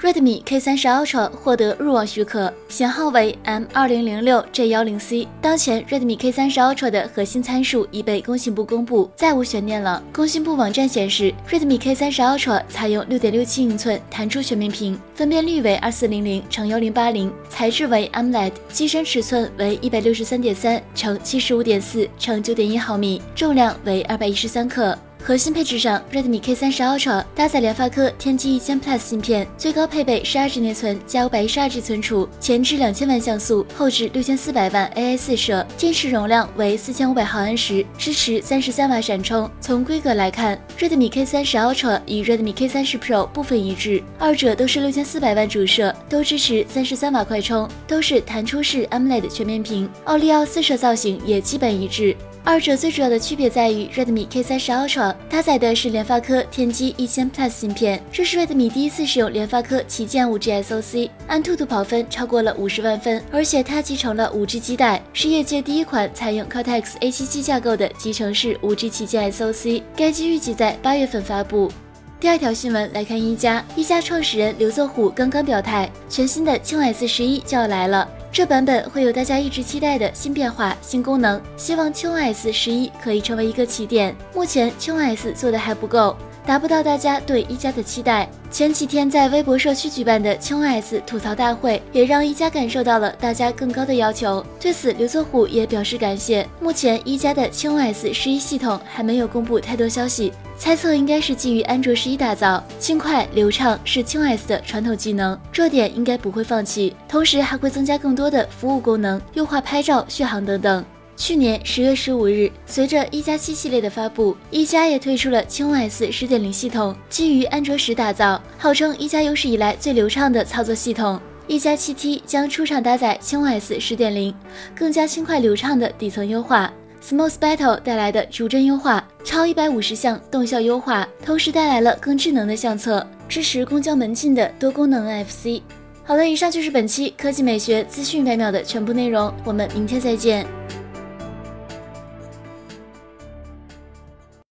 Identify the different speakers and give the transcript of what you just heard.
Speaker 1: Redmi K30 Ultra 获得入网许可，型号为 M2006J10C。当前 Redmi K30 Ultra 的核心参数已被工信部公布，再无悬念了。工信部网站显示，Redmi K30 Ultra 采用6.67英寸弹出全面屏，分辨率为2400乘1080，材质为 AMOLED，机身尺寸为163.3乘75.4乘9.1毫米，重量为213克。核心配置上，Redmi K30 Ultra 搭载联发科天玑一千 Plus 芯片，最高配备十二 G 内存加五百一十二 G 存储，前置两千万像素，后置六千四百万 AI 四摄，电池容量为四千五百毫安时，支持三十三瓦闪充。从规格来看，Redmi K30 Ultra 与 Redmi K30 Pro 部分一致，二者都是六千四百万主摄，都支持三十三瓦快充，都是弹出式 AMOLED 全面屏，奥利奥四摄造型也基本一致。二者最主要的区别在于，Redmi K30 Ultra 搭载的是联发科天玑一千 Plus 芯片，这是 Redmi 第一次使用联发科旗舰 5G SoC，安兔兔跑分超过了五十万分，而且它集成了 5G 基带，是业界第一款采用 Cortex A77 架构的集成式 5G 旗舰 SoC，该机预计在八月份发布。第二条新闻来看，一加一加创始人刘作虎刚刚表态，全新的青 S 十一就要来了。这版本会有大家一直期待的新变化、新功能，希望轻 S 十一可以成为一个起点。目前轻 S 做的还不够，达不到大家对一加的期待。前几天在微博社区举办的轻 S 吐槽大会，也让一加感受到了大家更高的要求。对此，刘作虎也表示感谢。目前一加的轻 S 十一系统还没有公布太多消息。猜测应该是基于安卓十一打造，轻快流畅是轻 S 的传统技能，这点应该不会放弃。同时还会增加更多的服务功能，优化拍照、续航等等。去年十月十五日，随着一加七系列的发布，一加也推出了轻 OS 十点零系统，基于安卓十打造，号称一加有史以来最流畅的操作系统。一加七 T 将出厂搭载轻 OS 十点零，更加轻快流畅的底层优化。Smooth Battle 带来的逐帧优化，超一百五十项动效优化，同时带来了更智能的相册，支持公交门禁的多功能 NFC。好了，以上就是本期科技美学资讯百秒的全部内容，我们明天再见。